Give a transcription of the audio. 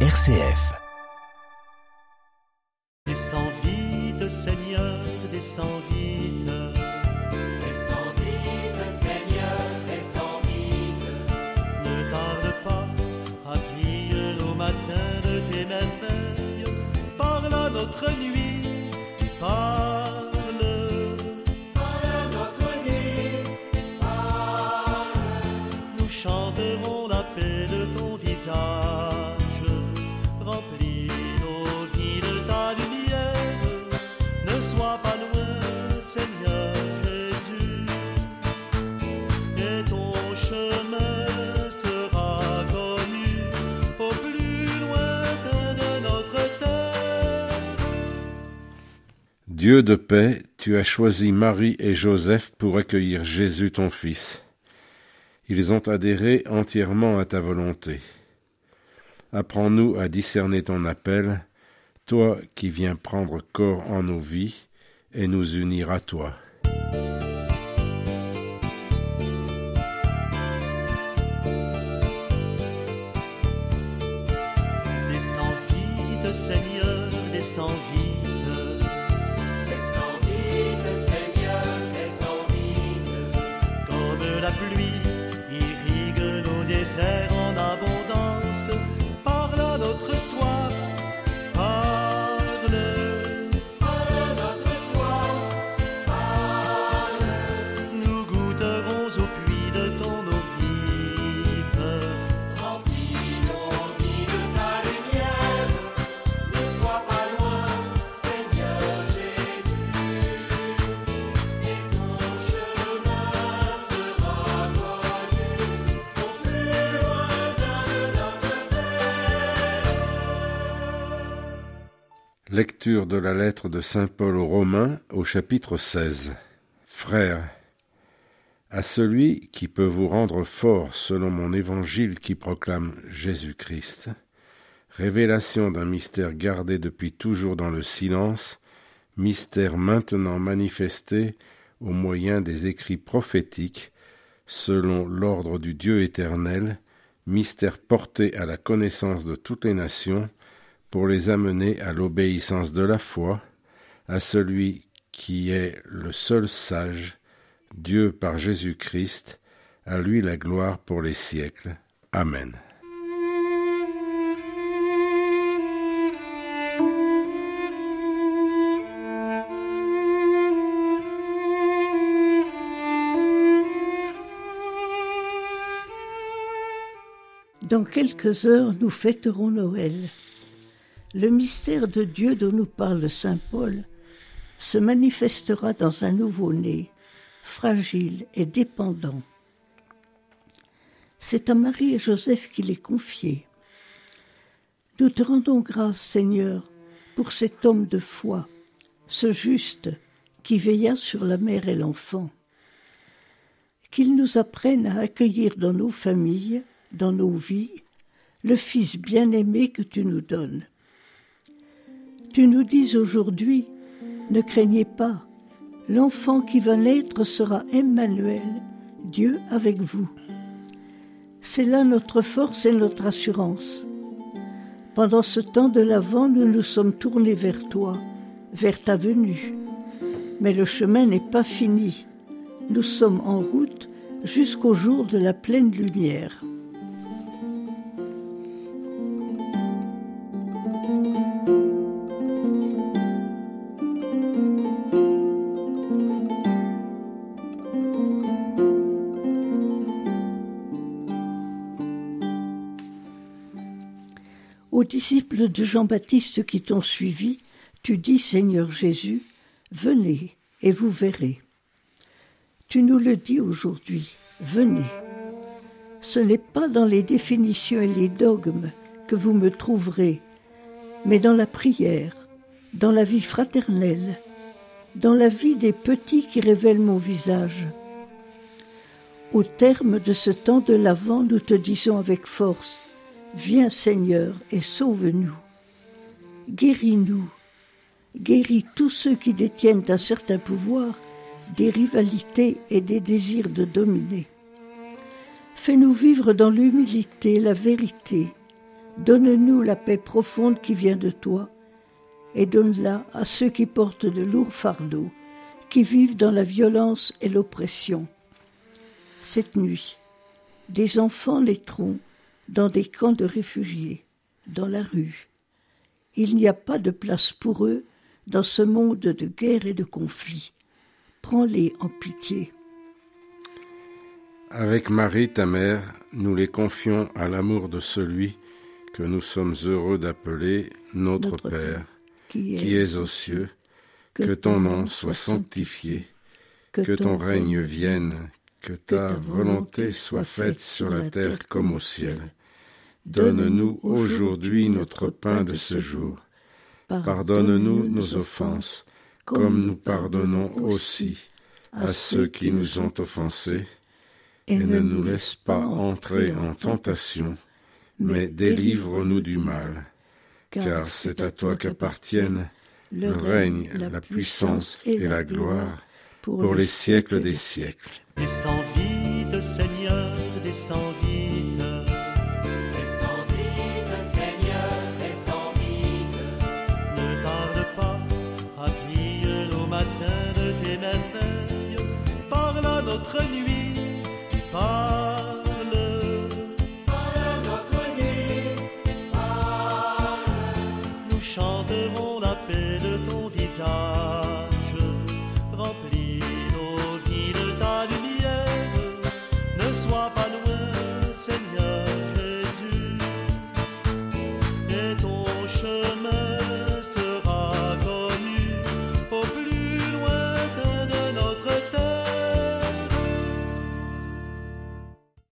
RCF. Descends vite, Seigneur, descends vite. Descends vite, Seigneur, descends vite. Ne tarde pas à au matin de tes merveilles. Parle à notre nuit, parle. Parle à notre nuit, Nous chanterons la paix de ton visage. Dieu de paix, tu as choisi Marie et Joseph pour accueillir Jésus ton Fils. Ils ont adhéré entièrement à ta volonté. Apprends-nous à discerner ton appel, toi qui viens prendre corps en nos vies et nous unir à toi. Lecture de la lettre de Saint Paul aux Romains au chapitre 16. Frères, à celui qui peut vous rendre fort selon mon évangile qui proclame Jésus-Christ, révélation d'un mystère gardé depuis toujours dans le silence, mystère maintenant manifesté au moyen des écrits prophétiques, selon l'ordre du Dieu éternel, mystère porté à la connaissance de toutes les nations, pour les amener à l'obéissance de la foi, à celui qui est le seul sage, Dieu par Jésus-Christ, à lui la gloire pour les siècles. Amen. Dans quelques heures, nous fêterons Noël. Le mystère de Dieu dont nous parle Saint Paul se manifestera dans un nouveau-né, fragile et dépendant. C'est à Marie et Joseph qu'il est confié. Nous te rendons grâce, Seigneur, pour cet homme de foi, ce juste qui veilla sur la mère et l'enfant. Qu'il nous apprenne à accueillir dans nos familles, dans nos vies, le Fils bien-aimé que tu nous donnes. Tu nous dis aujourd'hui, ne craignez pas, l'enfant qui va naître sera Emmanuel, Dieu avec vous. C'est là notre force et notre assurance. Pendant ce temps de l'Avent, nous nous sommes tournés vers toi, vers ta venue. Mais le chemin n'est pas fini. Nous sommes en route jusqu'au jour de la pleine lumière. Disciples de Jean-Baptiste qui t'ont suivi, tu dis, Seigneur Jésus, venez et vous verrez. Tu nous le dis aujourd'hui, venez. Ce n'est pas dans les définitions et les dogmes que vous me trouverez, mais dans la prière, dans la vie fraternelle, dans la vie des petits qui révèlent mon visage. Au terme de ce temps de l'Avent, nous te disons avec force, Viens Seigneur et sauve-nous. Guéris-nous. Guéris tous ceux qui détiennent un certain pouvoir, des rivalités et des désirs de dominer. Fais-nous vivre dans l'humilité, la vérité, Donne-nous la paix profonde qui vient de toi, et donne-la à ceux qui portent de lourds fardeaux, qui vivent dans la violence et l'oppression. Cette nuit, des enfants naîtront dans des camps de réfugiés, dans la rue. Il n'y a pas de place pour eux dans ce monde de guerre et de conflit. Prends-les en pitié. Avec Marie, ta mère, nous les confions à l'amour de celui que nous sommes heureux d'appeler notre, Notre Père, qui qui es es aux cieux, que ton nom soit sanctifié, que ton règne vienne, que ta volonté soit faite sur la terre comme au ciel. Donne-nous aujourd'hui notre pain de ce jour. Pardonne-nous nos offenses, comme nous pardonnons aussi à ceux qui nous ont offensés, et ne nous laisse pas entrer en tentation, mais délivre-nous du mal, car c'est à toi qu'appartiennent le règne, la puissance et la gloire pour, les, siècles, des siècles. Descends vite, Seigneur, descends vite. Descends vite, Seigneur, descends vite. Ne tarde pas à prier au matin de tes merveilles. Parle à notre nuit, parle. Parle à notre nuit, parle. Nous chanterons la paix de ton visage.